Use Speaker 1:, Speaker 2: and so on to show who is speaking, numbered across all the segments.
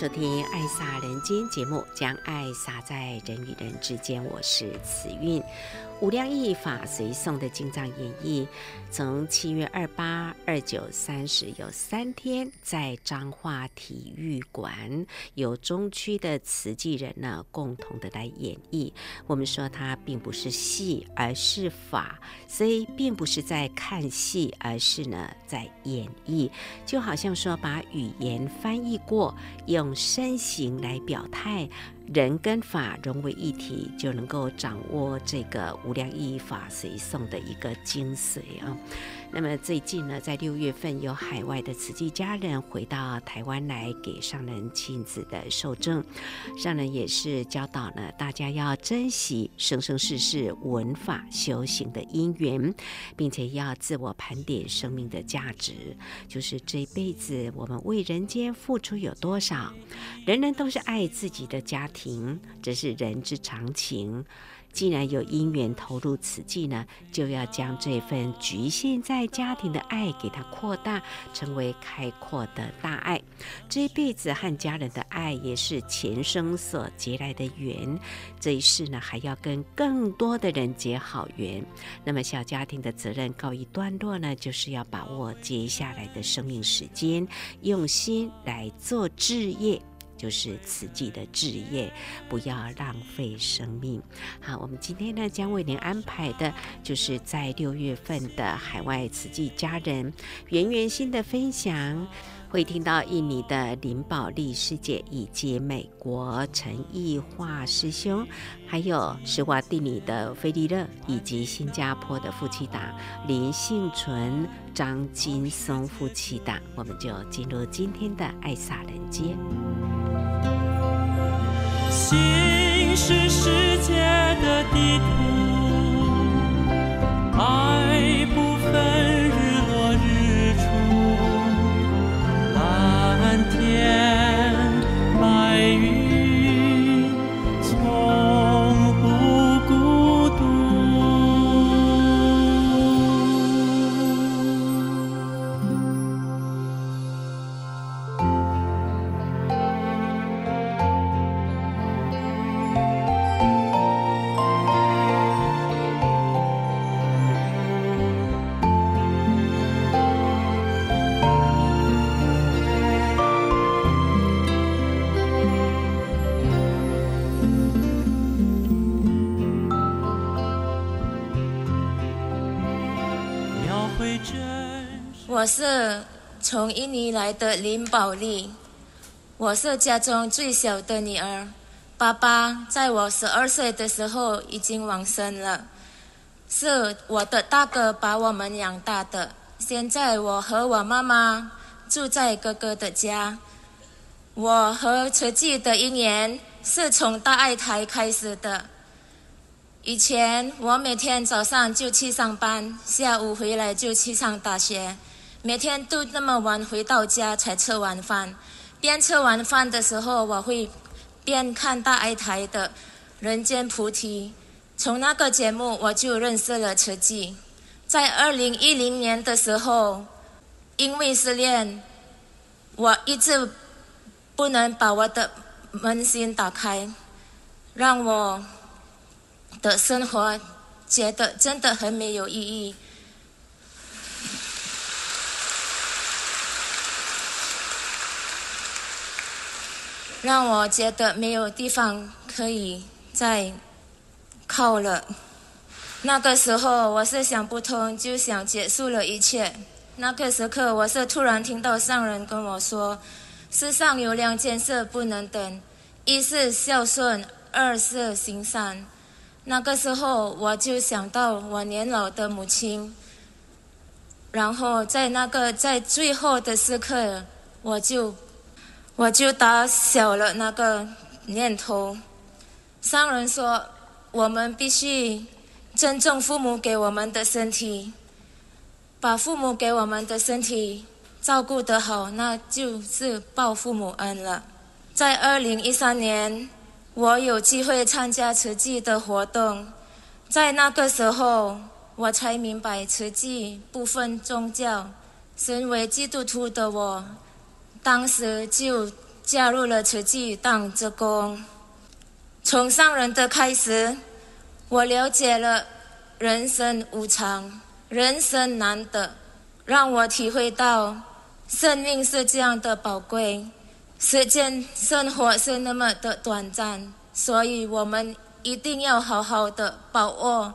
Speaker 1: 收听《爱洒人间》节目，将爱洒在人与人之间。我是慈韵。无量义法随诵的经藏演绎，从七月二八、二九、三十有三天，在彰化体育馆，由中区的慈济人呢共同的来演绎。我们说它并不是戏，而是法，所以并不是在看戏，而是呢在演绎。就好像说把语言翻译过，用身形来表态。人跟法融为一体，就能够掌握这个无量义法随诵的一个精髓啊。那么最近呢，在六月份有海外的慈济家人回到台湾来给上人亲自的受证，上人也是教导呢大家要珍惜生生世世闻法修行的因缘，并且要自我盘点生命的价值，就是这一辈子我们为人间付出有多少？人人都是爱自己的家庭，这是人之常情。既然有因缘投入此际呢，就要将这份局限在家庭的爱给它扩大，成为开阔的大爱。这一辈子和家人的爱也是前生所结来的缘，这一世呢还要跟更多的人结好缘。那么小家庭的责任告一段落呢，就是要把握接下来的生命时间，用心来做置业。就是慈济的置业，不要浪费生命。好，我们今天呢将为您安排的，就是在六月份的海外慈济家人圆圆心的分享，会听到印尼的林宝利师姐，以及美国陈义化师兄，还有史瓦蒂尼的菲利勒，以及新加坡的夫妻档林幸存、张金松夫妻档。我们就进入今天的爱洒人间。
Speaker 2: 心是世界的地图，爱不分天白云。
Speaker 3: 我是从印尼来的林宝利，我是家中最小的女儿。爸爸在我十二岁的时候已经往生了，是我的大哥把我们养大的。现在我和我妈妈住在哥哥的家。我和慈济的姻缘是从大爱台开始的。以前我每天早上就去上班，下午回来就去上大学。每天都那么晚回到家才吃晚饭，边吃晚饭的时候，我会边看大爱台的《人间菩提》。从那个节目，我就认识了慈济。在二零一零年的时候，因为失恋，我一直不能把我的门心打开，让我的生活觉得真的很没有意义。让我觉得没有地方可以再靠了。那个时候我是想不通，就想结束了一切。那个时刻，我是突然听到上人跟我说：“世上有两件事不能等，一是孝顺，二是行善。”那个时候我就想到我年老的母亲，然后在那个在最后的时刻，我就我就打消了那个念头。商人说，我们必须尊重父母给我们的身体，把父母给我们的身体照顾得好，那就是报父母恩了。在二零一三年，我有机会参加慈济的活动，在那个时候，我才明白慈济不分宗教。身为基督徒的我，当时就加入了慈济当职工。从上人的开始，我了解了人生无常，人生难得，让我体会到生命是这样的宝贵。时间生活是那么的短暂，所以我们一定要好好的把握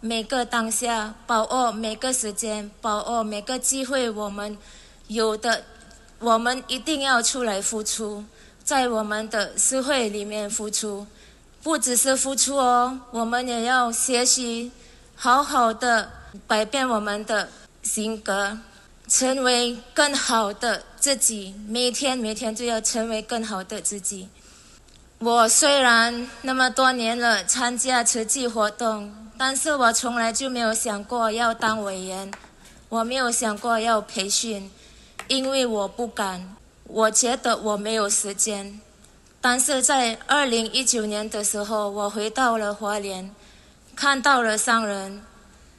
Speaker 3: 每个当下，把握每个时间，把握每个机会。我们有的，我们一定要出来付出，在我们的社会里面付出，不只是付出哦，我们也要学习，好好的改变我们的性格。成为更好的自己，每天每天都要成为更好的自己。我虽然那么多年了参加慈济活动，但是我从来就没有想过要当委员，我没有想过要培训，因为我不敢，我觉得我没有时间。但是在二零一九年的时候，我回到了华联，看到了商人。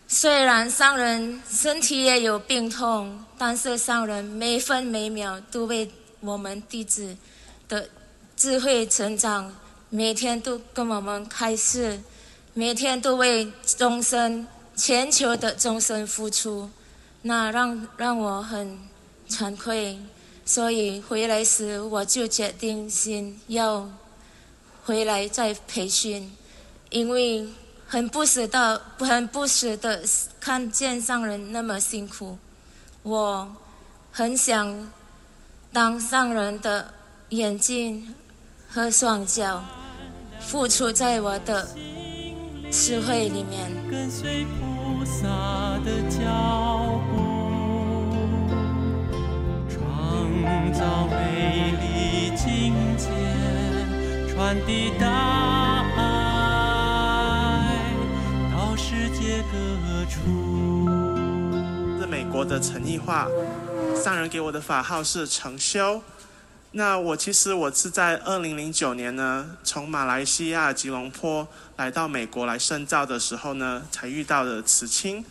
Speaker 3: 虽然商人身体也有病痛，但是商人每分每秒都为我们弟子的智慧成长，每天都跟我们开示，每天都为众生、全球的众生付出，那让让我很惭愧。所以回来时我就决定先要回来再培训，因为。很不舍得，很不舍得看见上人那么辛苦，我很想当上人的眼睛和双脚，付出在我的智慧里面。
Speaker 2: 跟随菩萨的脚步，的，大海到世界，各处。
Speaker 4: 是美国的陈义化，上人给我的法号是成修。那我其实我是在二零零九年呢，从马来西亚吉隆坡来到美国来深造的时候呢，才遇到的慈青。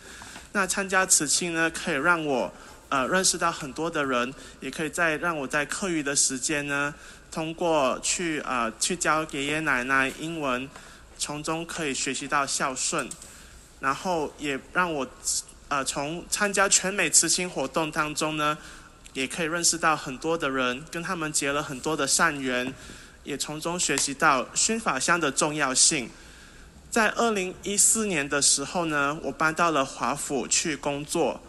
Speaker 4: 那参加慈青呢，可以让我呃认识到很多的人，也可以在让我在课余的时间呢，通过去呃去教爷爷奶奶英文，从中可以学习到孝顺。然后也让我，呃，从参加全美慈青活动当中呢，也可以认识到很多的人，跟他们结了很多的善缘，也从中学习到熏法香的重要性。在二零一四年的时候呢，我搬到了华府去工作，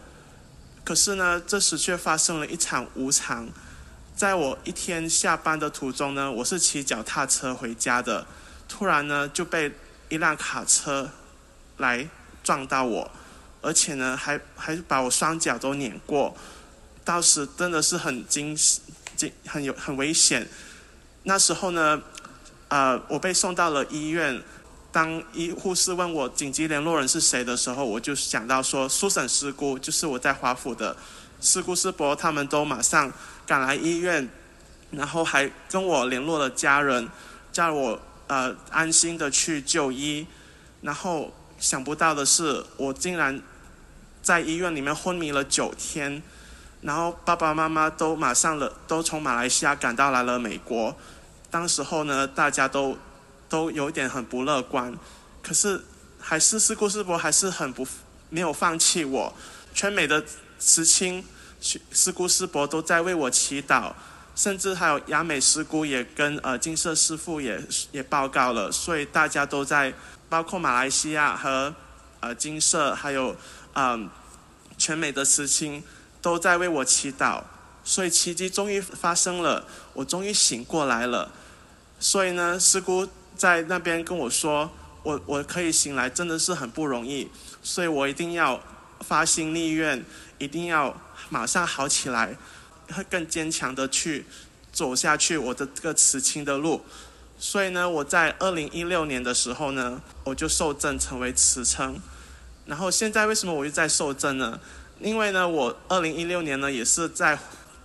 Speaker 4: 可是呢，这时却发生了一场无常。在我一天下班的途中呢，我是骑脚踏车回家的，突然呢就被一辆卡车来。撞到我，而且呢，还还把我双脚都碾过，当时真的是很惊惊，很有很危险。那时候呢，呃，我被送到了医院。当医护士问我紧急联络人是谁的时候，我就想到说，苏婶师姑就是我在华府的师姑师伯，他们都马上赶来医院，然后还跟我联络了家人，叫我呃安心的去就医，然后。想不到的是，我竟然在医院里面昏迷了九天，然后爸爸妈妈都马上了，都从马来西亚赶到来了美国。当时候呢，大家都都有点很不乐观，可是还是师姑师伯还是很不没有放弃我。全美的慈青师姑师伯都在为我祈祷，甚至还有雅美师姑也跟呃金色师父也也报告了，所以大家都在。包括马来西亚和呃金色，还有嗯全美的慈青都在为我祈祷，所以奇迹终于发生了，我终于醒过来了。所以呢，师姑在那边跟我说，我我可以醒来真的是很不容易，所以我一定要发心立愿，一定要马上好起来，会更坚强的去走下去我的这个慈亲的路。所以呢，我在二零一六年的时候呢，我就受证成为慈称。然后现在为什么我又在受证呢？因为呢，我二零一六年呢也是在，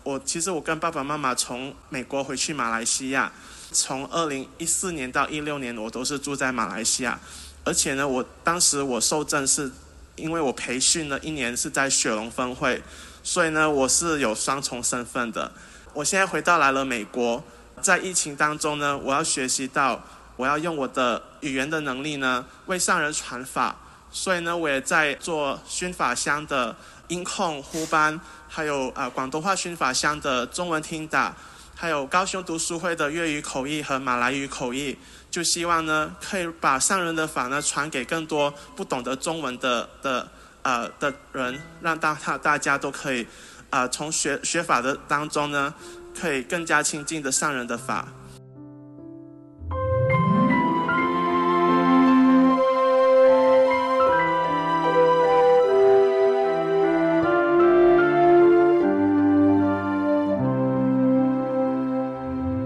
Speaker 4: 我其实我跟爸爸妈妈从美国回去马来西亚，从二零一四年到一六年我都是住在马来西亚，而且呢，我当时我受证是，因为我培训了一年是在雪龙分会，所以呢，我是有双重身份的。我现在回到来了美国。在疫情当中呢，我要学习到，我要用我的语言的能力呢，为上人传法。所以呢，我也在做熏法香的音控呼班，还有啊、广东话熏法香的中文听打，还有高雄读书会的粤语口译和马来语口译。就希望呢，可以把上人的法呢传给更多不懂得中文的的呃的人，让大大大家都可以啊、呃、从学学法的当中呢。可以更加亲近的上人的法。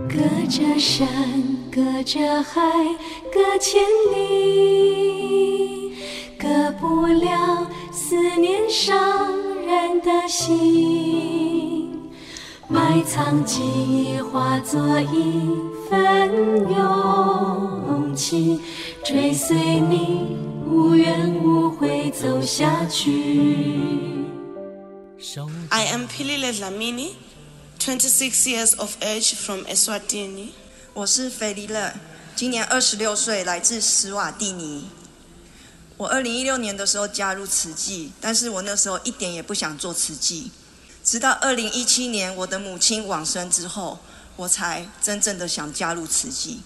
Speaker 5: 隔着山，隔着海，隔千里，隔不了思念伤人的心。埋藏记忆，化作一份勇气，追随你，无怨无悔走下去。
Speaker 6: I am Pilile Dlamini, twenty six years of age from Eswatini.
Speaker 7: 我是菲利勒，今年二十六岁，来自斯瓦蒂尼。我二零一六年的时候加入慈济，但是我那时候一点也不想做慈济。直到二零一七年，我的母亲往生之后，我才真正的想加入慈济。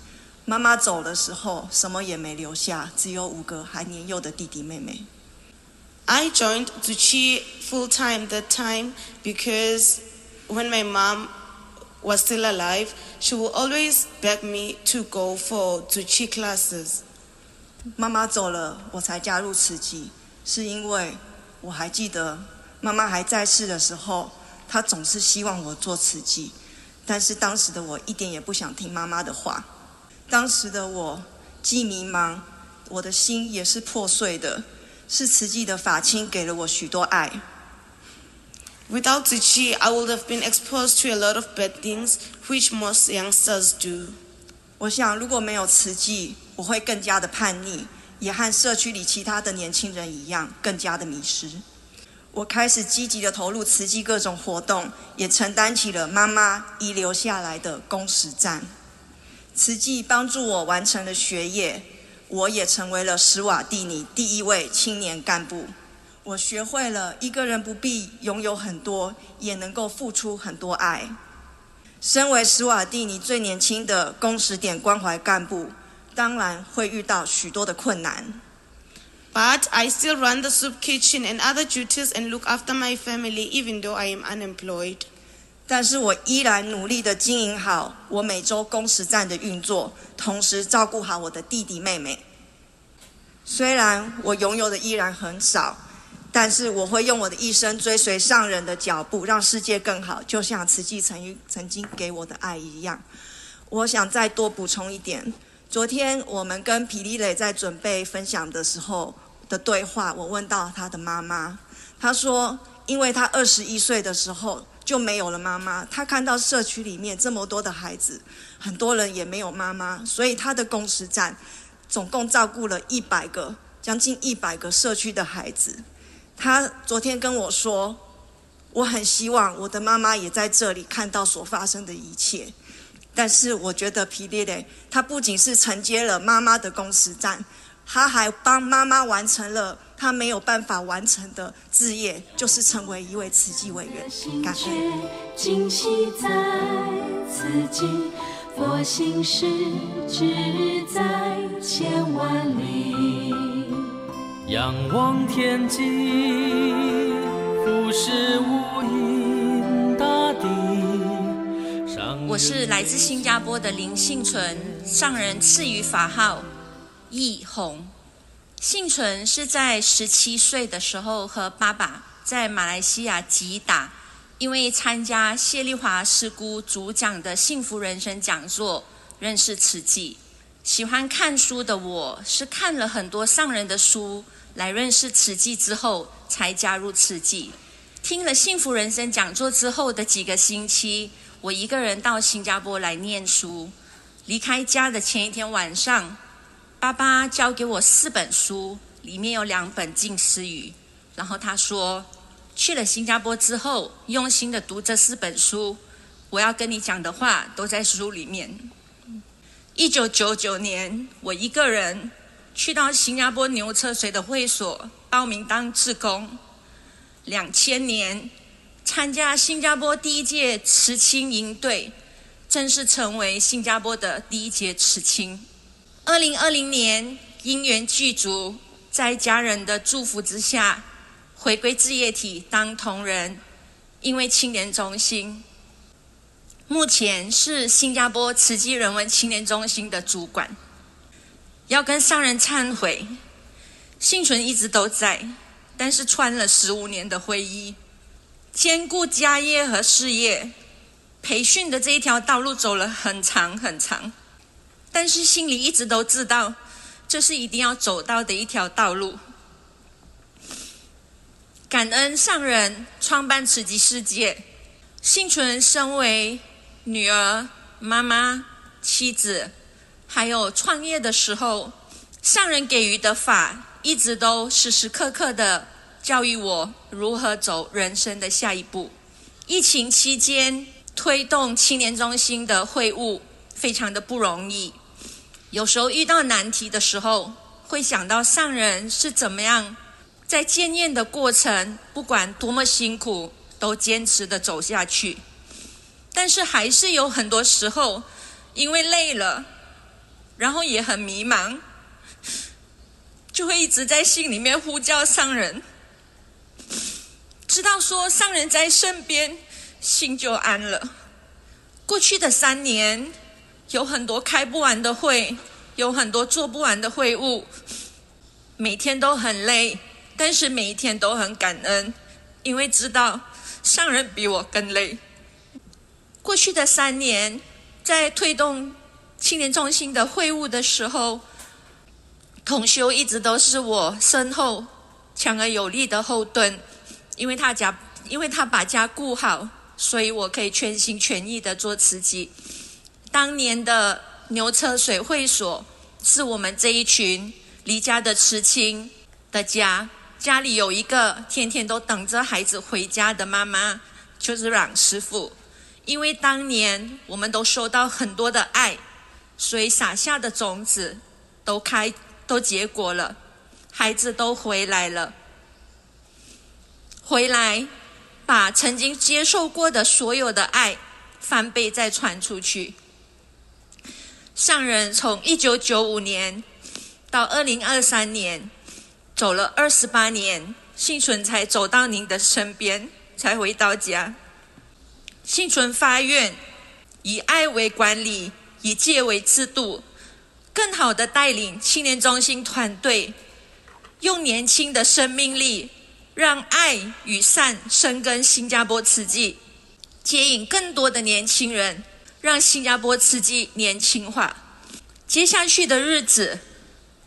Speaker 7: 妈妈走的时候，什么也没留下，只有五个还年幼的弟弟妹妹。
Speaker 6: I joined Tzu Chi full time that time because when my mom was still alive, she would always beg me to go for Tzu Chi classes.
Speaker 7: 妈妈走了，我才加入慈济，是因为我还记得。妈妈还在世的时候，她总是希望我做慈济，但是当时的我一点也不想听妈妈的话。当时的我既迷茫，我的心也是破碎的。是慈济的法亲给了我许多爱。
Speaker 6: Without 慈济，I would have been exposed to a lot of bad things, which most youngsters do。
Speaker 7: 我想，如果没有慈济，我会更加的叛逆，也和社区里其他的年轻人一样，更加的迷失。我开始积极的投入慈济各种活动，也承担起了妈妈遗留下来的工时战。慈济帮助我完成了学业，我也成为了史瓦蒂尼第一位青年干部。我学会了一个人不必拥有很多，也能够付出很多爱。身为史瓦蒂尼最年轻的工时点关怀干部，当然会遇到许多的困难。
Speaker 6: But I still run the soup kitchen and other duties and look after my family, even though I am unemployed.
Speaker 7: 但是我依然努力地经营好我每周工时站的运作，同时照顾好我的弟弟妹妹。虽然我拥有的依然很少，但是我会用我的一生追随上人的脚步，让世界更好，就像慈济曾曾经给我的爱一样。我想再多补充一点，昨天我们跟皮丽蕾在准备分享的时候。的对话，我问到他的妈妈，他说，因为他二十一岁的时候就没有了妈妈，他看到社区里面这么多的孩子，很多人也没有妈妈，所以他的工时站总共照顾了一百个，将近一百个社区的孩子。他昨天跟我说，我很希望我的妈妈也在这里看到所发生的一切，但是我觉得皮列雷他不仅是承接了妈妈的工时站。他还帮妈妈完成了他没有办法完成的志业，就是成为一位慈济委员。感恩。今夕在此际，佛心事只在千万里。
Speaker 2: 仰望天际，俯视无垠
Speaker 3: 是来自新加坡的林幸存，上人赐予法号。
Speaker 8: 义宏。幸存是在十七岁的时候和爸爸在马来西亚吉打，因为参加谢丽华师姑主讲的幸福人生讲座，认识慈济。喜欢看书的我，是看了很多上人的书来认识慈济之后，才加入慈济。听了幸福人生讲座之后的几个星期，我一个人到新加坡来念书。离开家的前一天晚上，爸爸交给我四本书，里面有两本近思语。然后他说，去了新加坡之后，用心的读这四本书，我要跟你讲的话都在书里面。一九九九年，我一个人去到新加坡牛车水的会所报名当志工。两千年，参加新加坡第一届慈青营队，正式成为新加坡的第一届慈青。二零二零年，因缘具足，在家人的祝福之下，回归志业体当同仁，因为青年中心，目前是新加坡慈济人文青年中心的主管。要跟上人忏悔，幸存一直都在，但是穿了十五年的灰衣，兼顾家业和事业，培训的这一条道路走了很长很长。但是心里一直都知道，这是一定要走到的一条道路。感恩上人创办慈济世界，幸存身为女儿、妈妈、妻子，还有创业的时候，上人给予的法，一直都时时刻刻的教育我如何走人生的下一步。疫情期间推动青年中心的会务，非常的不容易。有时候遇到难题的时候，会想到上人是怎么样在检验的过程，不管多么辛苦，都坚持的走下去。但是还是有很多时候，因为累了，然后也很迷茫，就会一直在心里面呼叫上人，知道说上人在身边，心就安了。过去的三年。有很多开不完的会，有很多做不完的会务，每天都很累，但是每一天都很感恩，因为知道上人比我更累。过去的三年，在推动青年中心的会务的时候，同修一直都是我身后强而有力的后盾，因为他家，因为他把家顾好，所以我可以全心全意的做慈济。当年的牛车水会所是我们这一群离家的慈青的家，家里有一个天天都等着孩子回家的妈妈，就是阮师傅。因为当年我们都收到很多的爱，所以撒下的种子都开都结果了，孩子都回来了，回来把曾经接受过的所有的爱翻倍再传出去。上人从一九九五年到二零二三年，走了二十八年，幸存才走到您的身边，才回到家。幸存发愿，以爱为管理，以戒为制度，更好的带领青年中心团队，用年轻的生命力，让爱与善生根新加坡慈济，接引更多的年轻人。让新加坡慈济年轻化。接下去的日子，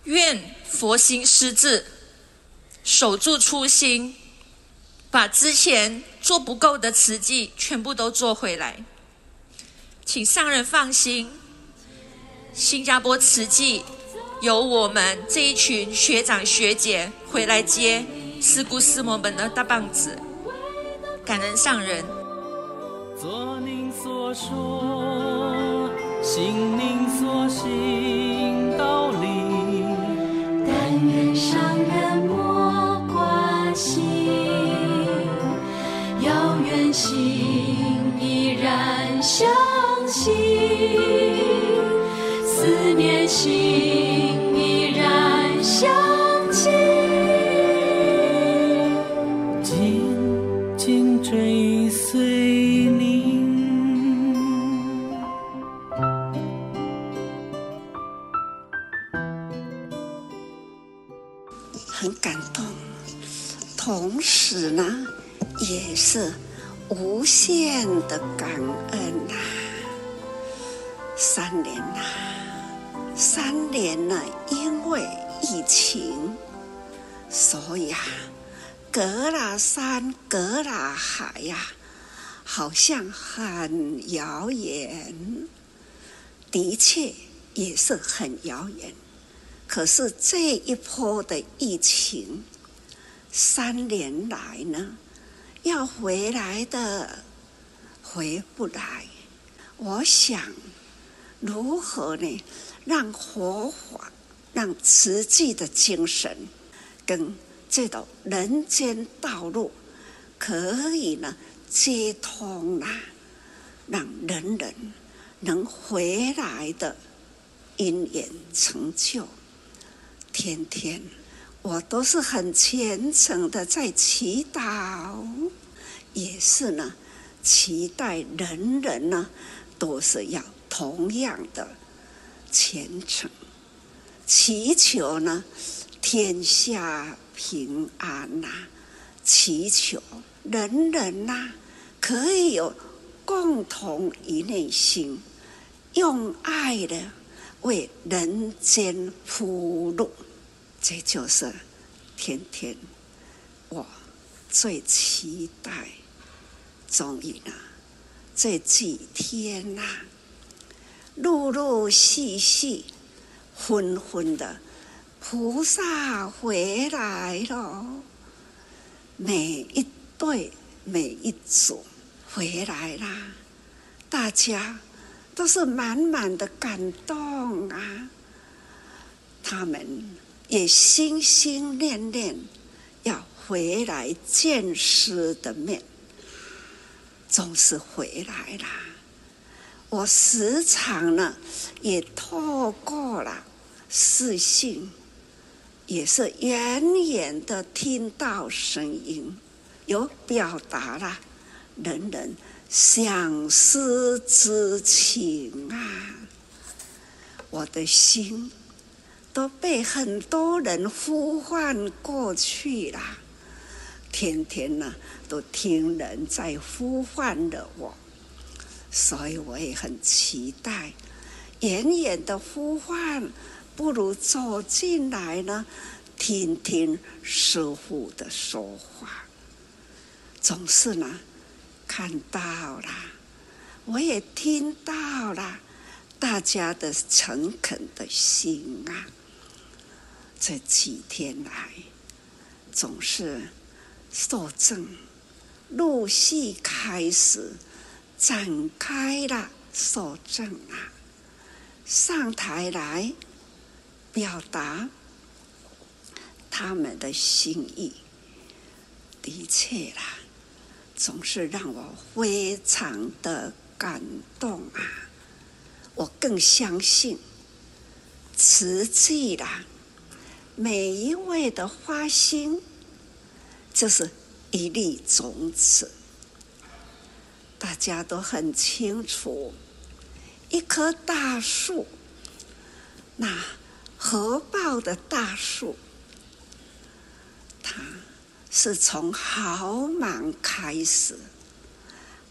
Speaker 8: 愿佛心施志，守住初心，把之前做不够的慈济全部都做回来。请上人放心，新加坡慈济有我们这一群学长学姐回来接师姑师母们的大棒子，感恩上人。
Speaker 2: 做您所说，行您所行道理。
Speaker 5: 但愿上人莫挂心，要愿心依然相信，思念心
Speaker 9: 同时呢，也是无限的感恩呐、三年呐、三年呢，因为疫情，所以啊，隔了山，隔了海呀、好像很遥远。的确，也是很遥远。可是这一波的疫情，三年来呢，要回来的回不来。我想，如何呢？让佛法，让慈济的精神，跟这条人间道路，可以呢接通啊，让人人能回来的因缘成就。天天，我都是很虔诚的在祈祷，也是呢，期待人人呢都是要同样的虔诚，祈求呢天下平安呐、祈求人人呐、可以有共同一念心，用爱的。为人间铺路，这就是天天我最期待。终于呢，这几天呐、啊，陆陆续续、纷纷的菩萨回来了，每一对、每一组回来啦，大家。都是满满的感动啊！他们也心心念念要回来见师的面，总是回来啦。我时常呢也透过了视讯，也是远远的听到声音，有表达了人人。相思之情啊，我的心被很多人呼唤过去了。天天呢，都听人在呼唤着我，所以我也很期待。远远的呼唤，不如走进来呢，听听师傅的说话，总是呢。看到了，我也听到了大家的诚恳的心啊！这几天来，总是受证，陆续开始展开了受证啊，上台来表达他们的心意，的确啦。总是让我非常的感动啊！我更相信，慈济啦，每一位的花心，就是一粒种子。大家都很清楚，一棵大树，那合抱的大树，它。是从毫芒开始，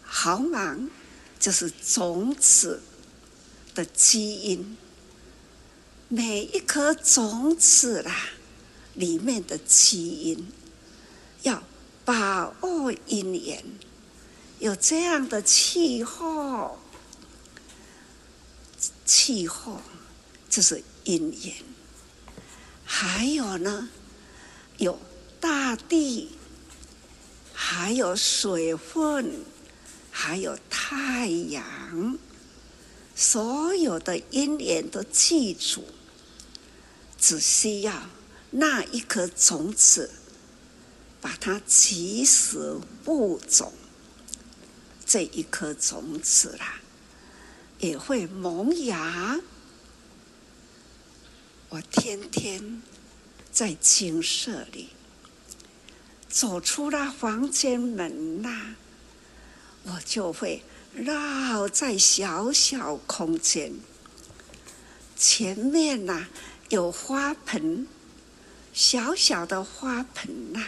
Speaker 9: 毫芒就是种子的基因。每一颗种子啦，里面的基因要把握因缘，有这样的气候，气候就是因缘。还有呢，有。大地，还有水分，还有太阳，所有的因缘都记住，只需要那一颗种子，把它及时播种，这一颗种子啦，也会萌芽。我天天在精舍里。走出了房间门呐，我就会绕在小小空间。前面呐有花盆，小小的花盆呐、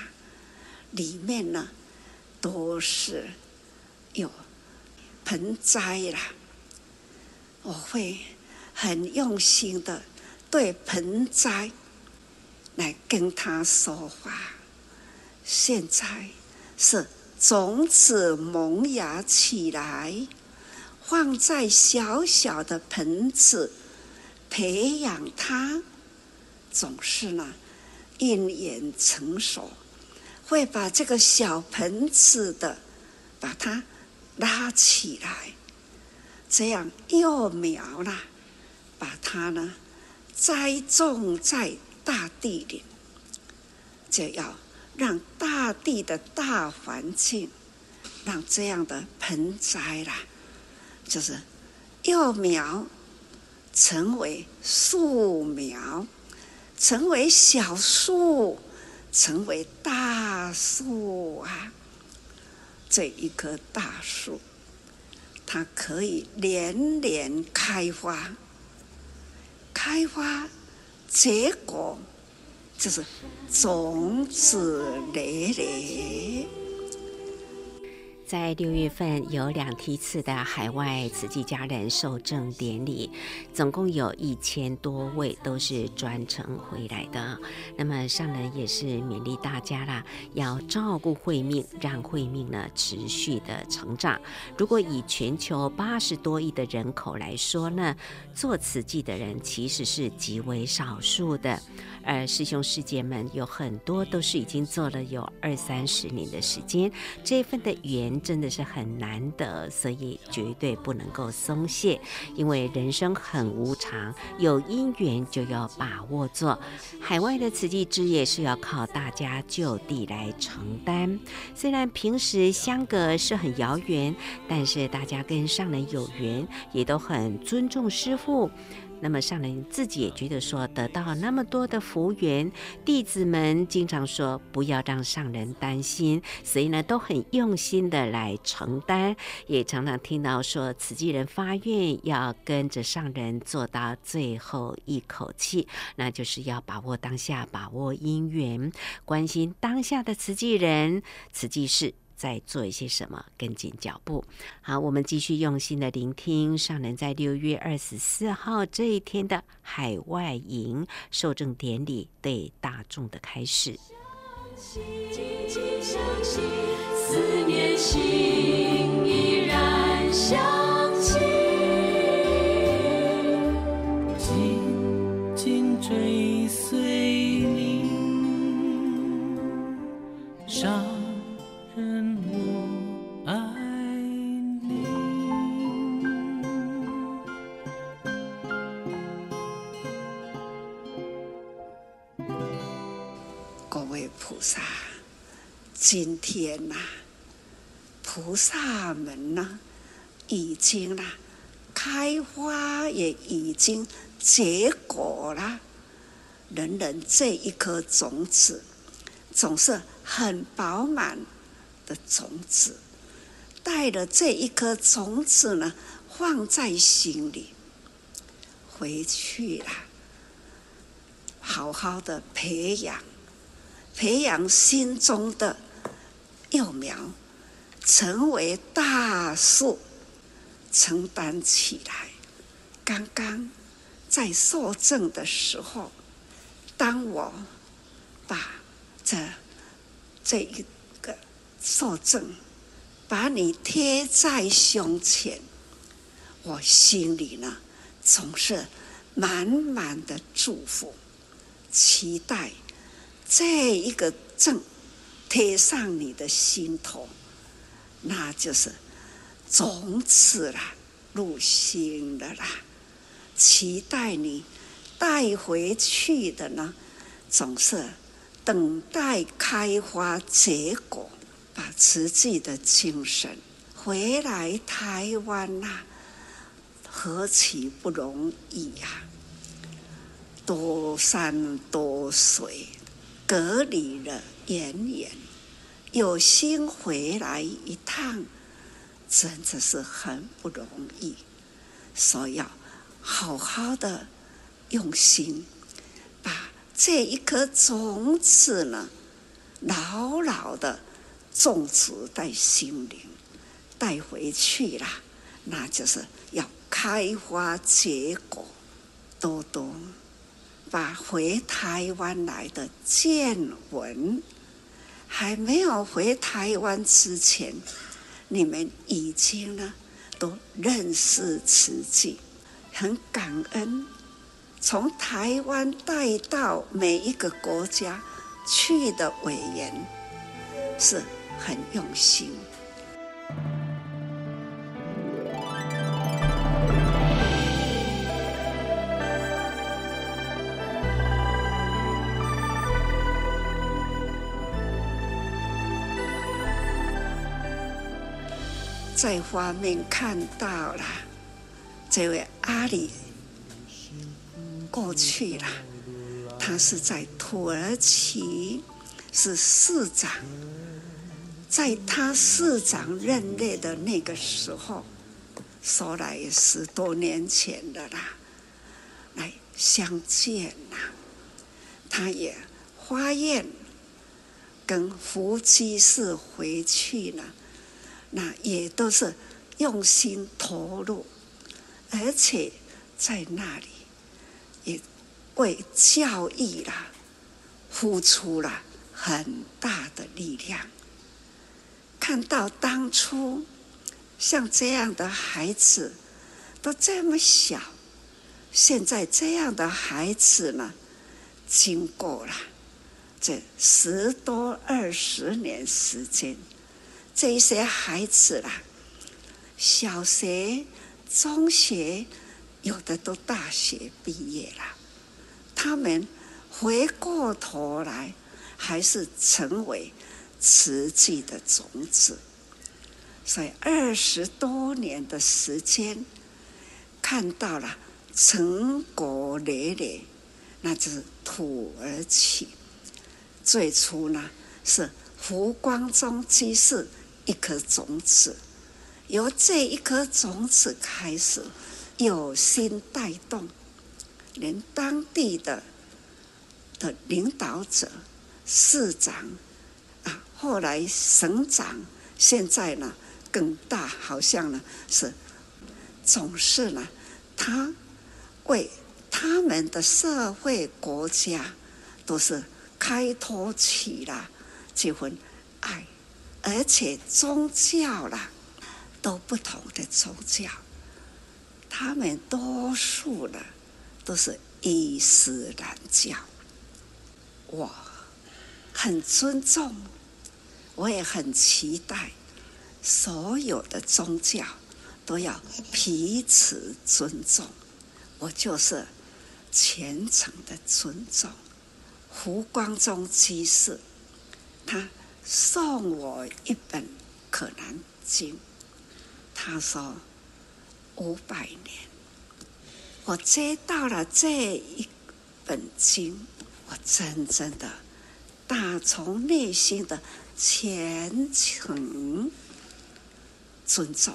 Speaker 9: 里面呢都是有盆栽啦。我会很用心的对盆栽来跟他说话。现在是种子萌芽起来，放在小小的盆子，培养它，总是呢，一年成熟，会把这个小盆子的把它拉起来。这样幼苗呢，把它呢栽种在大地里，就要让大地的大环境，让这样的盆栽啦，就是幼苗成为树苗，成为小树，成为大树啊！这一棵大树。它可以连连开花，开花结果就是种子累累。
Speaker 1: 在六月份有两梯次的海外慈济家人受证典礼，总共有一千多位都是专程回来的。那么上人也是勉励大家啦，要照顾慧命，让慧命呢持续的成长。如果以全球八十多亿的人口来说呢，做慈济的人其实是极为少数的。而师兄师姐们有很多都是已经做了有二三十年的时间，这份的缘真的是很难得，所以绝对不能够松懈，因为人生很无常，有因缘就要把握做。海外的慈济事业是要靠大家就地来承担，虽然平时相隔是很遥远，但是大家跟上人有缘，也都很尊重师父。那么上人自己也觉得说，得到那么多的福缘，弟子们经常说不要让上人担心，所以呢都很用心的来承担，也常常听到说慈济人发愿要跟着上人做到最后一口气，那就是要把握当下，把握因缘，关心当下的慈济人、慈济事。在做一些什么，跟紧脚步。好，我们继续用心的聆听上人在六月二十四号这一天的海外营受证典礼对大众的开始。相信菩萨。今天呐、啊，菩萨们呢，已经啦，开花也已经结果了。人人这一颗种子，总是很饱满的种子，带了这一颗种子呢，放在心里，回去了，好好的培养，培养心中的。幼苗成为大树，承担起来。刚刚在受证的时候，当我把这这一个受证，把你贴在胸前，我心里呢总是满满的祝福，期待这一个证。贴上你的心头，那就是从此啦，入心的啦。期待你带回去的呢，总是等待开花结果，把自己的精神回来台湾呐、何其不容易呀、啊！多山多水，隔离了远远。有心回来一趟，真的是很不容易，所以要好好的用心，把
Speaker 9: 这一颗种子呢，牢牢的种植在心灵，带回去了，那就是要开花结果，多多把回台湾来的见闻，还没有回台湾之前，你们已经呢都认识慈济，很感恩。从台湾带到每一个国家去的委员是很用心。在画面看到了这位阿里。过去了，他是在土耳其是市长，在他市长任内的那个时候，说来十多年前的啦，来相见呐，他也发愿跟福基士回去了，那也都是用心投入，而且在那里。也为教育啦，付出了很大的力量。看到当初像这样的孩子都这么小，现在这样的孩子呢，经过了这十多二十年时间，这些孩子啦，小学、中学。有的都大学毕业了，他们回过头来，还是成为慈济的种子。所以二十多年的时间，看到了成果累累，那就是土耳其。最初呢，是胡光中居士一颗种子，由这一颗种子开始。有心带动，连当地的的领导者、市长啊，后来省长，现在呢更大，好像呢是总是呢，他为他们的社会国家都是开拓起了这份爱，而且宗教啦都不同的宗教。他们多数呢，都是伊斯兰教。我很尊重，我也很期待，所有的宗教都要彼此尊重。我就是虔诚的尊重。胡光中居士，他送我一本《可兰经》，他说。五百年，我接到了这一本经，我真正的打从内心的虔诚尊重。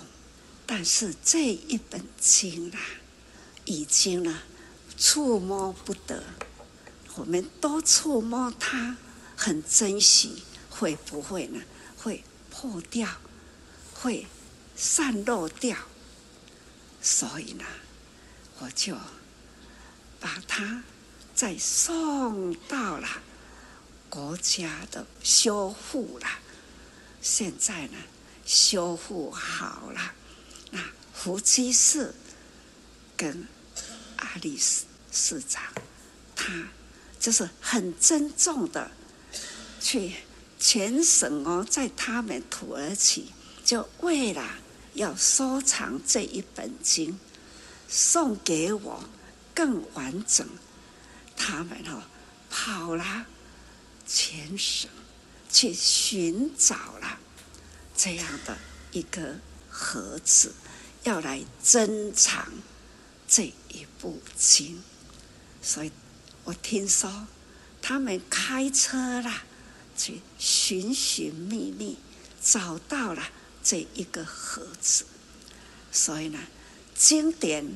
Speaker 9: 但是这一本经啊，已经呢触摸不得。我们都触摸它，很珍惜，会不会呢？会破掉，会散落掉。所以呢，我就把它再送到了国家的修复了。现在呢，修复好了。那福基市跟阿里市市长，他就是很尊重的去全省哦，在他们土耳其就为了。要收藏这一本经，送给我更完整。他们哦，跑了全省去寻找了这样的一个盒子，要来珍藏这一部经。所以我听说他们开车了去寻寻觅觅，找到了。这一个盒子，所以呢，经典《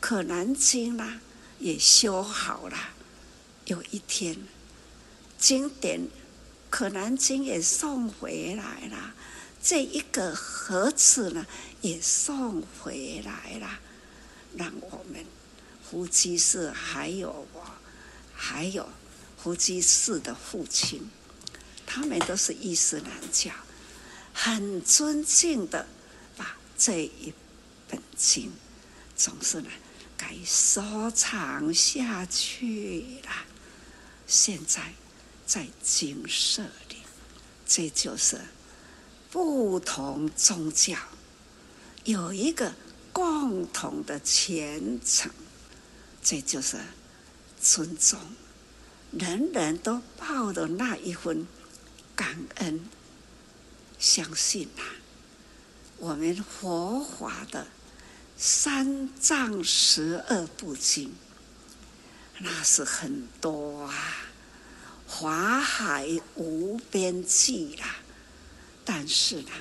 Speaker 9: 可兰经》呢也修好了，有一天，经典《可兰经》也送回来了，这一个盒子呢也送回来了，让我们胡居士还有我，还有胡居士的父亲，他们都是伊斯兰教，很尊敬的把这一本经，总是呢该收藏下去了。现在在经舍里，这就是不同宗教有一个共同的虔诚，这就是尊重，人。人。都抱的那一份感恩，相信啊，我们佛法的三藏十二部经。那是很多啊，法海无边际啦。但是呢，《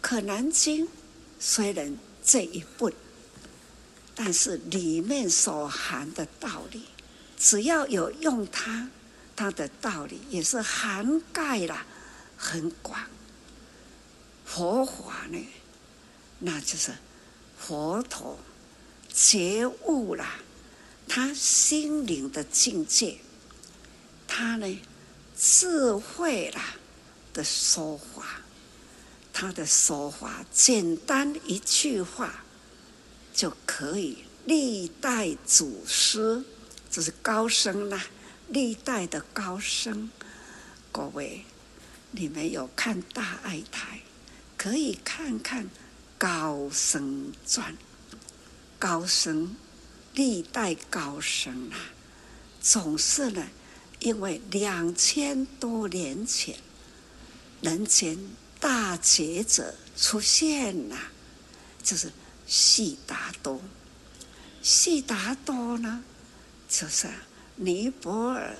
Speaker 9: 可南经》虽然这一部，但是里面所含的道理，只要有用它，它的道理也是涵盖了很广。佛法呢，那就是佛陀觉悟了。他心灵的境界，他呢智慧了的说法，他的说法简单一句话就可以历代祖师，这是高僧啦，历代的高僧。各位，你们有看大爱台，可以看看高僧传，高僧。历代高僧啊，总是呢，因为两千多年前，人间大觉者出现了，就是悉达多。悉达多呢，就是尼泊尔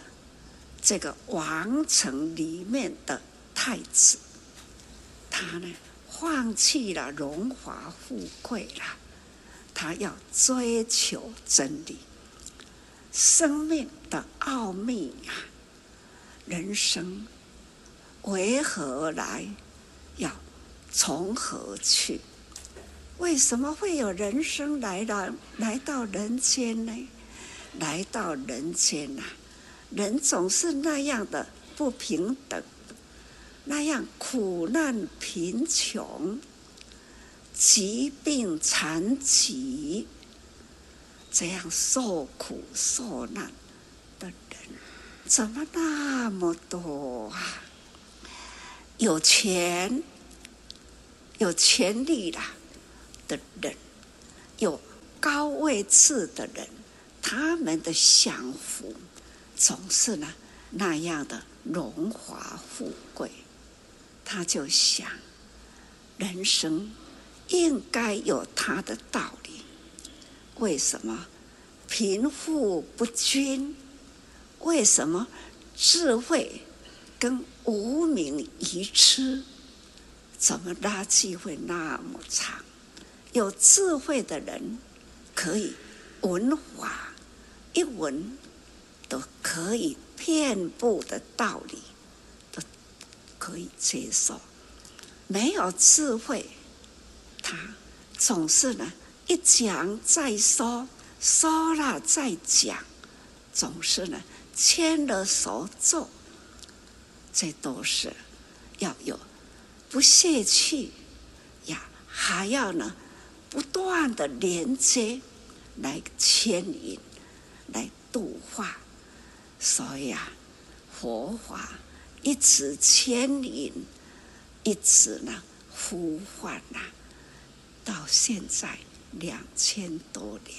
Speaker 9: 这个王城里面的太子，他呢，放弃了荣华富贵了。他要追求真理，生命的奥秘呀，人生为何来，要从何去？为什么会有人生来到来到人间呢？来到人间呐，人总是那样的不平等，那样苦难贫穷。疾病残疾，这样受苦受难的人，怎么那么多啊？有钱、有权力啦的人，有高位次的人，他们的享福总是呢那样的荣华富贵，他就想人生。应该有他的道理。为什么贫富不均？为什么智慧跟无名愚痴？怎么拉机会那么长？有智慧的人可以闻法一闻都可以遍布的道理都可以接受。没有智慧。他总是呢，一讲再说，说了再讲，总是呢牵了手做。这都是要有不泄气呀，还要呢不断的连接来牵引，来度化。所以啊，佛法一直牵引，一直呢呼唤呐。到现在两千多年，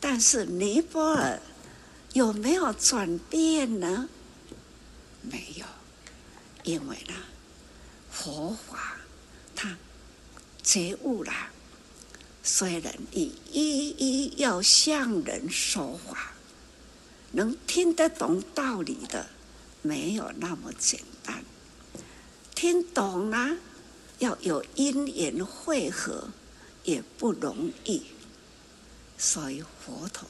Speaker 9: 但是尼泊尔有没有转变呢？没有，因为呢，佛法它觉悟了，虽然你一一要向人说话，能听得懂道理的没有那么简单，听懂了。要有因缘会合也不容易，所以佛陀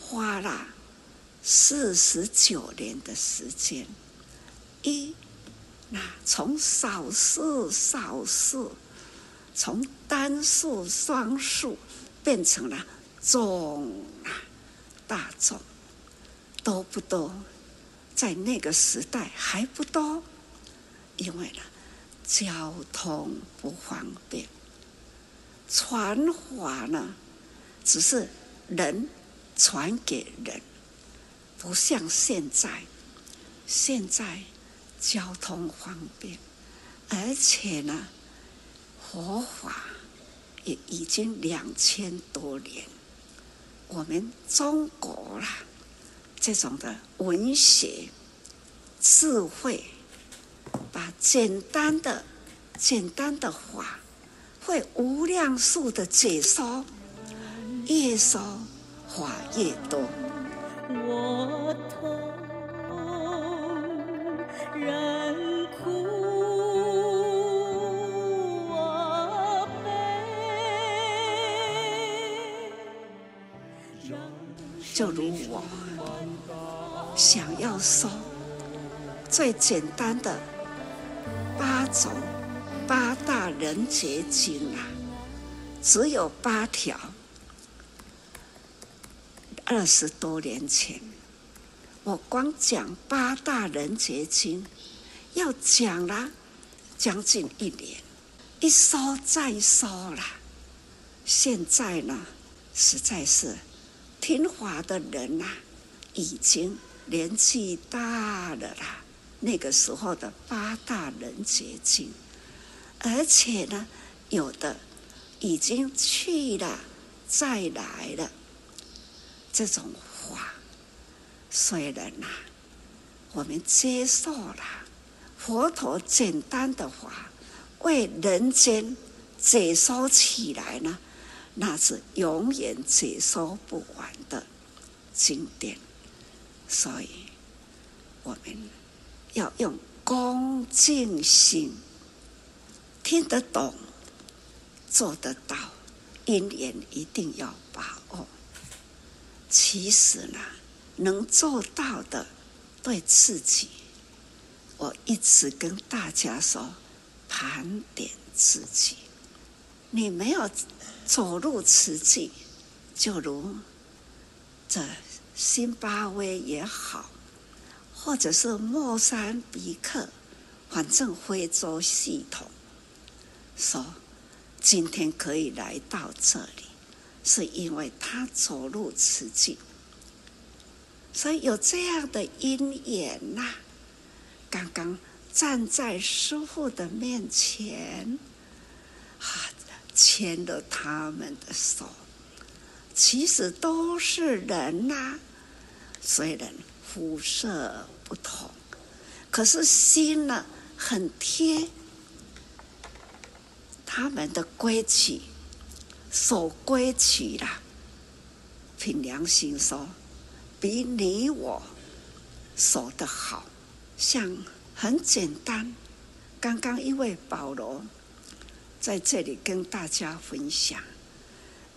Speaker 9: 花了四十九年的时间，一，那从少数少数，从单数双数变成了众啊，大众，多不多？在那个时代还不多，因为呢，交通不方便，传话呢，只是人传给人，不像现在，现在交通方便，而且呢，佛法也已经两千多年，我们中国啦。这种的文学智慧，把简单的、简单的话，会无量数的解说，越说话越多。我痛人就如我。想要说最简单的八种八大人觉经啊，只有八条。二十多年前，我光讲八大人觉经，要讲了将近一年，一说再说了。现在呢，实在是听话的人呐、已经。年纪大了啦，那个时候的八大人觉经，而且呢，有的已经去了，再来了。这种话，虽然呐，我们接受了佛陀简单的话，为人间解说起来呢，那是永远解说不完的经典。所以，我们要用恭敬心，听得懂，做得到，因缘一定要把握。其实呢，能做到的，对自己，我一直跟大家说，盘点自己。你没有走入慈济，就如这。辛巴威也好，或者是莫桑比克，反正非洲系统，说今天可以来到这里，是因为他走入慈济，所以有这样的因缘呐、刚刚站在师傅的面前，啊，牵了他们的手。其实都是人呐、啊，虽然肤色不同，可是心呢很贴。他们的规矩，守规矩啦，凭良心说，比你我守得好。像很简单，刚刚一位保罗在这里跟大家分享。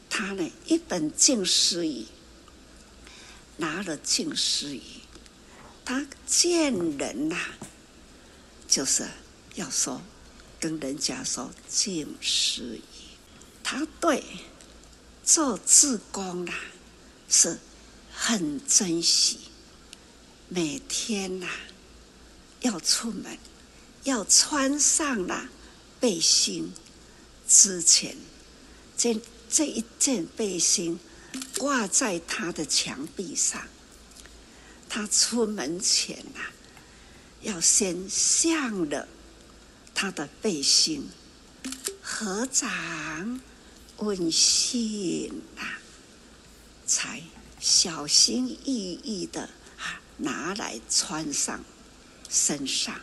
Speaker 9: 他呢，一本净思语，拿了净思语，他见人呐、就是要说，跟人家说净思语。他对做志工呐、啊，是很珍惜，每天呐、要出门，要穿上了背心之前，这。这一件背心挂在他的墙壁上，他出门前呐、啊，要先向了他的背心合掌问讯呐，才小心翼翼的啊拿来穿上身上，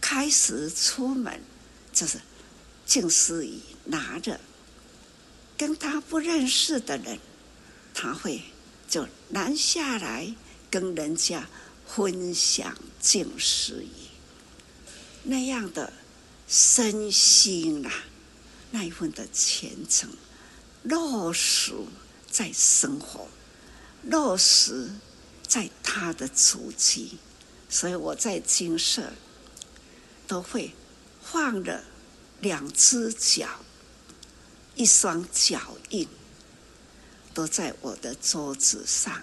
Speaker 9: 开始出门就是静思语拿着。跟他不认识的人，他会就拦下来跟人家分享净思语，那样的身心啊，那一份的虔诚，落实在生活，落实在他的足迹，所以我在精舍都会放了两只脚，一双脚印，都在我的桌子上。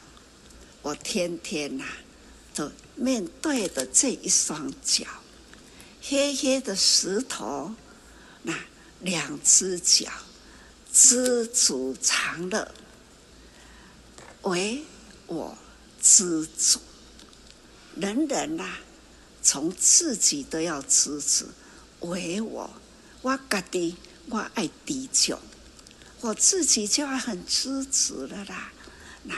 Speaker 9: 我天天呐、啊，都面对的这一双脚，黑黑的石头，那两只脚知足常乐，为我知足。人人呐、啊，从自己都要知足，为我，我家己。我爱地球，我自己就要很知足了啦。那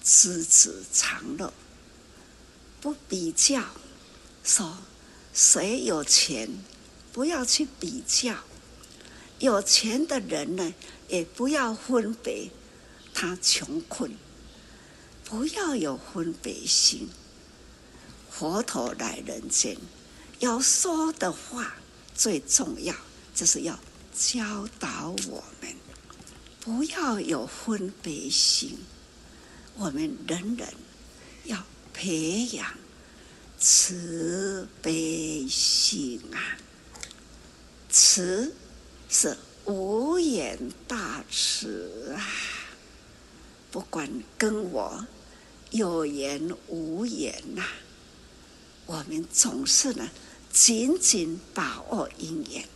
Speaker 9: 知足常乐，不比较，说谁有钱，不要去比较。有钱的人呢，也不要分别他穷困，不要有分别心。佛陀来人间，要说的话最重要，就是要。教导我们不要有分别心，我们人人要培养慈悲心啊！慈是无言大慈啊！不管跟我有缘无缘呐，我们总是呢紧紧把握因缘。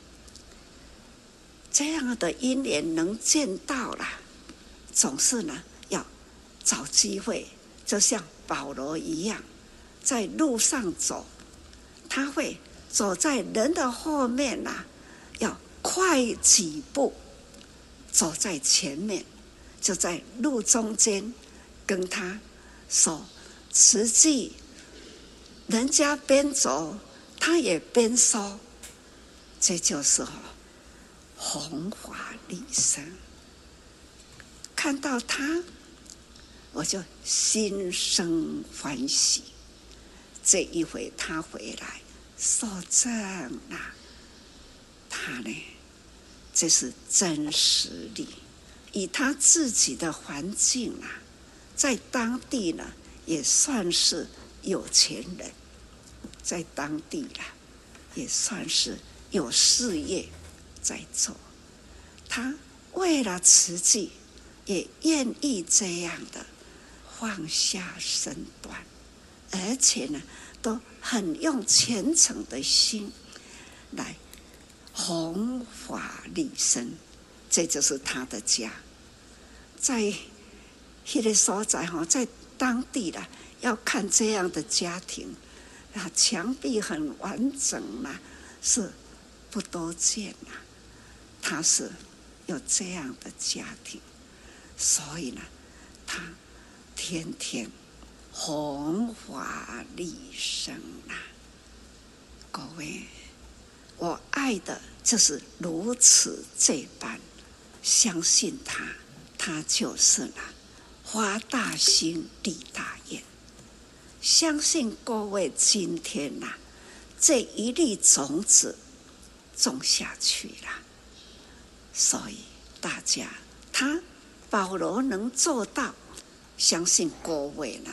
Speaker 9: 这样的因缘能见到了，总是呢要找机会，就像保罗一样，在路上走，他会走在人的后面呐，要快几步，走在前面，就在路中间跟他说，实际人家边走，他也边说，这就是。弘法利生，看到他，我就心生欢喜。这一回他回来受证了，他呢，这是真实力。以他自己的环境啊，在当地呢，也算是有钱人，在当地了，也算是有事业。在做，他为了慈济，也愿意这样的放下身段，而且呢，都很用虔诚的心来弘法利生，这就是他的家。在那个所在哈，在当地了，要看这样的家庭啊，墙壁很完整嘛，是不多见呐。他是有这样的家庭，所以呢，他天天弘法利生啊！各位，我爱的就是如此这般相信他，他就是呢，发大心立大愿，相信各位今天呐，这一粒种子种下去了。所以大家，他保罗能做到，相信各位呢，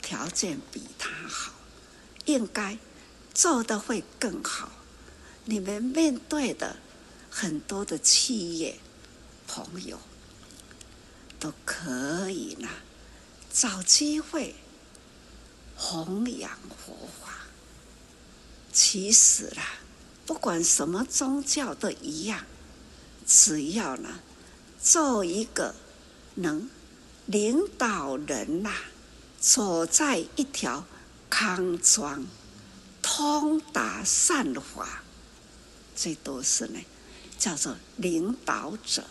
Speaker 9: 条件比他好，应该做的会更好。你们面对的很多的企业朋友，都可以呢，找机会弘扬佛法。其实啦，不管什么宗教都一样。只要呢，做一个能领导人呐、走在一条康庄通达善法，最多是呢，叫做领导者，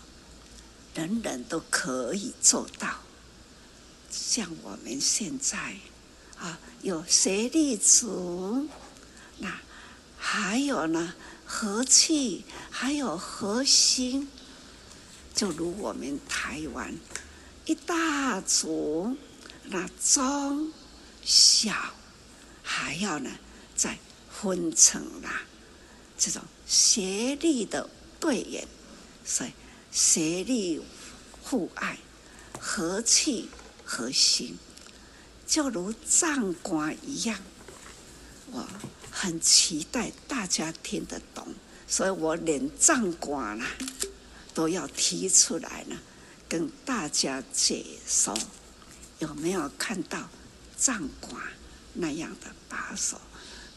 Speaker 9: 人人都可以做到。像我们现在啊，有学历族，那还有呢？和气，还有和心，就如我们台湾一大族，那中小还要呢再分成啦，这种协力的队员，所以协力互爱、和气和心，就如藏歌一样，我很期待大家听得懂，所以我连藏歌啦都要提出来呢，跟大家解说。有没有看到藏歌那样的把手？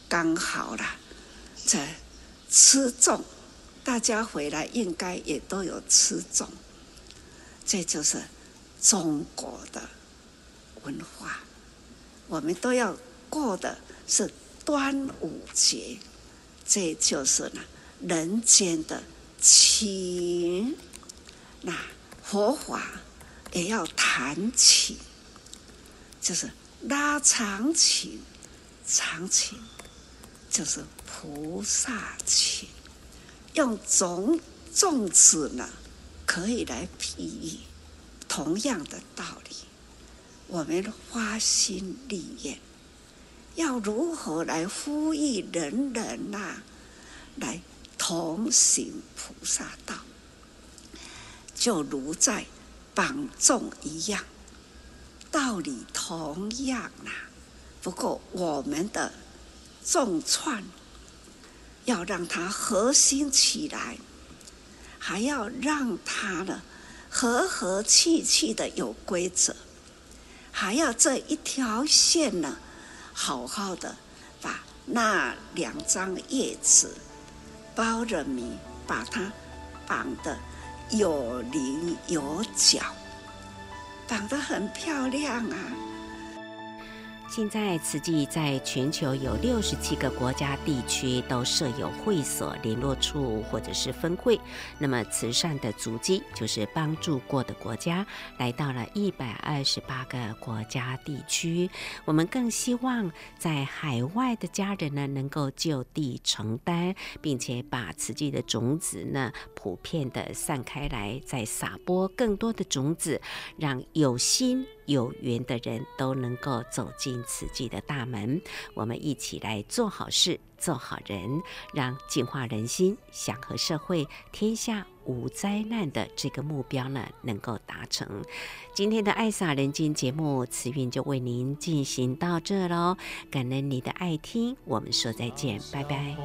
Speaker 9: 刚好啦，在吃粽，大家回来应该也都有吃粽，这就是中国的文化。我们都要过的是端午节，这就是呢人间的情。那佛法也要谈情，就是拉长情，长情就是菩萨情。用种粽子呢，可以来比喻同样的道理。我们发心立愿，要如何来呼吁人人呐、来同行菩萨道？就如在榜众一样，道理同样啊。不过我们的众串要让它核心起来，还要让它呢和和气气的有规则。还要这一条线呢，好好的把那两张叶子包着米，把它绑得有棱有角，绑得很漂亮啊。
Speaker 1: 现在，慈济在全球有六十七个国家地区都设有会所、联络处或者是分会。那么，慈善的足迹就是帮助过的国家，来到了一百二十八个国家地区。我们更希望在海外的家人呢，能够就地承担，并且把慈济的种子呢，普遍的散开来，再撒播更多的种子，让有心。有缘的人都能够走进慈济的大门，我们一起来做好事、做好人，让净化人心、祥和社会、天下无灾难的这个目标呢，能够达成。今天的爱洒人间节目，慈云就为您进行到这喽，感恩你的爱听，我们说再见，拜拜。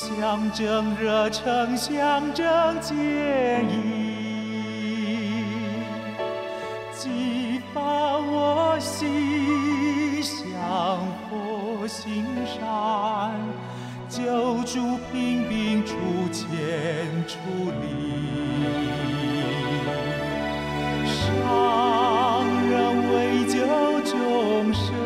Speaker 2: 象征热诚，象征坚毅，激发我心，向佛行善，救助贫病，出钱出力，上人为救众生。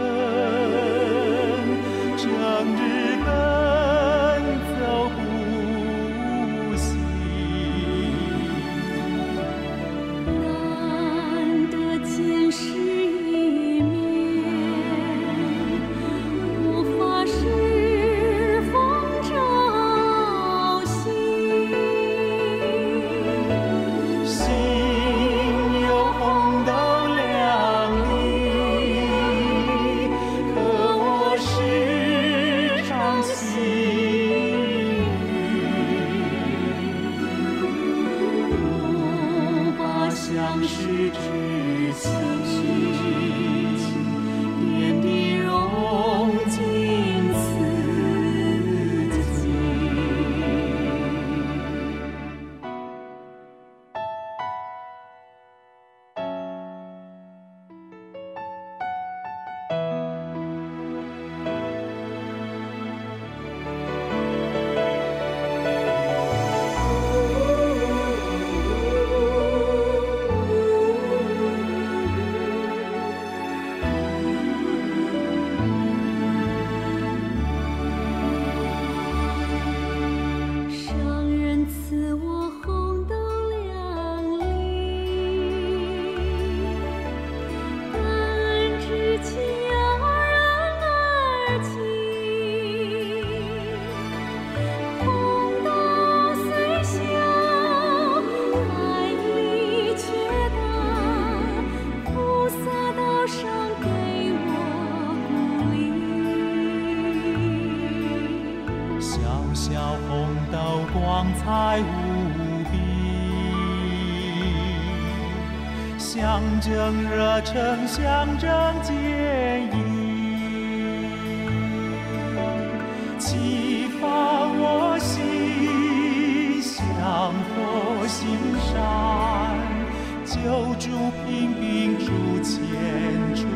Speaker 2: 行善，救助贫病主前出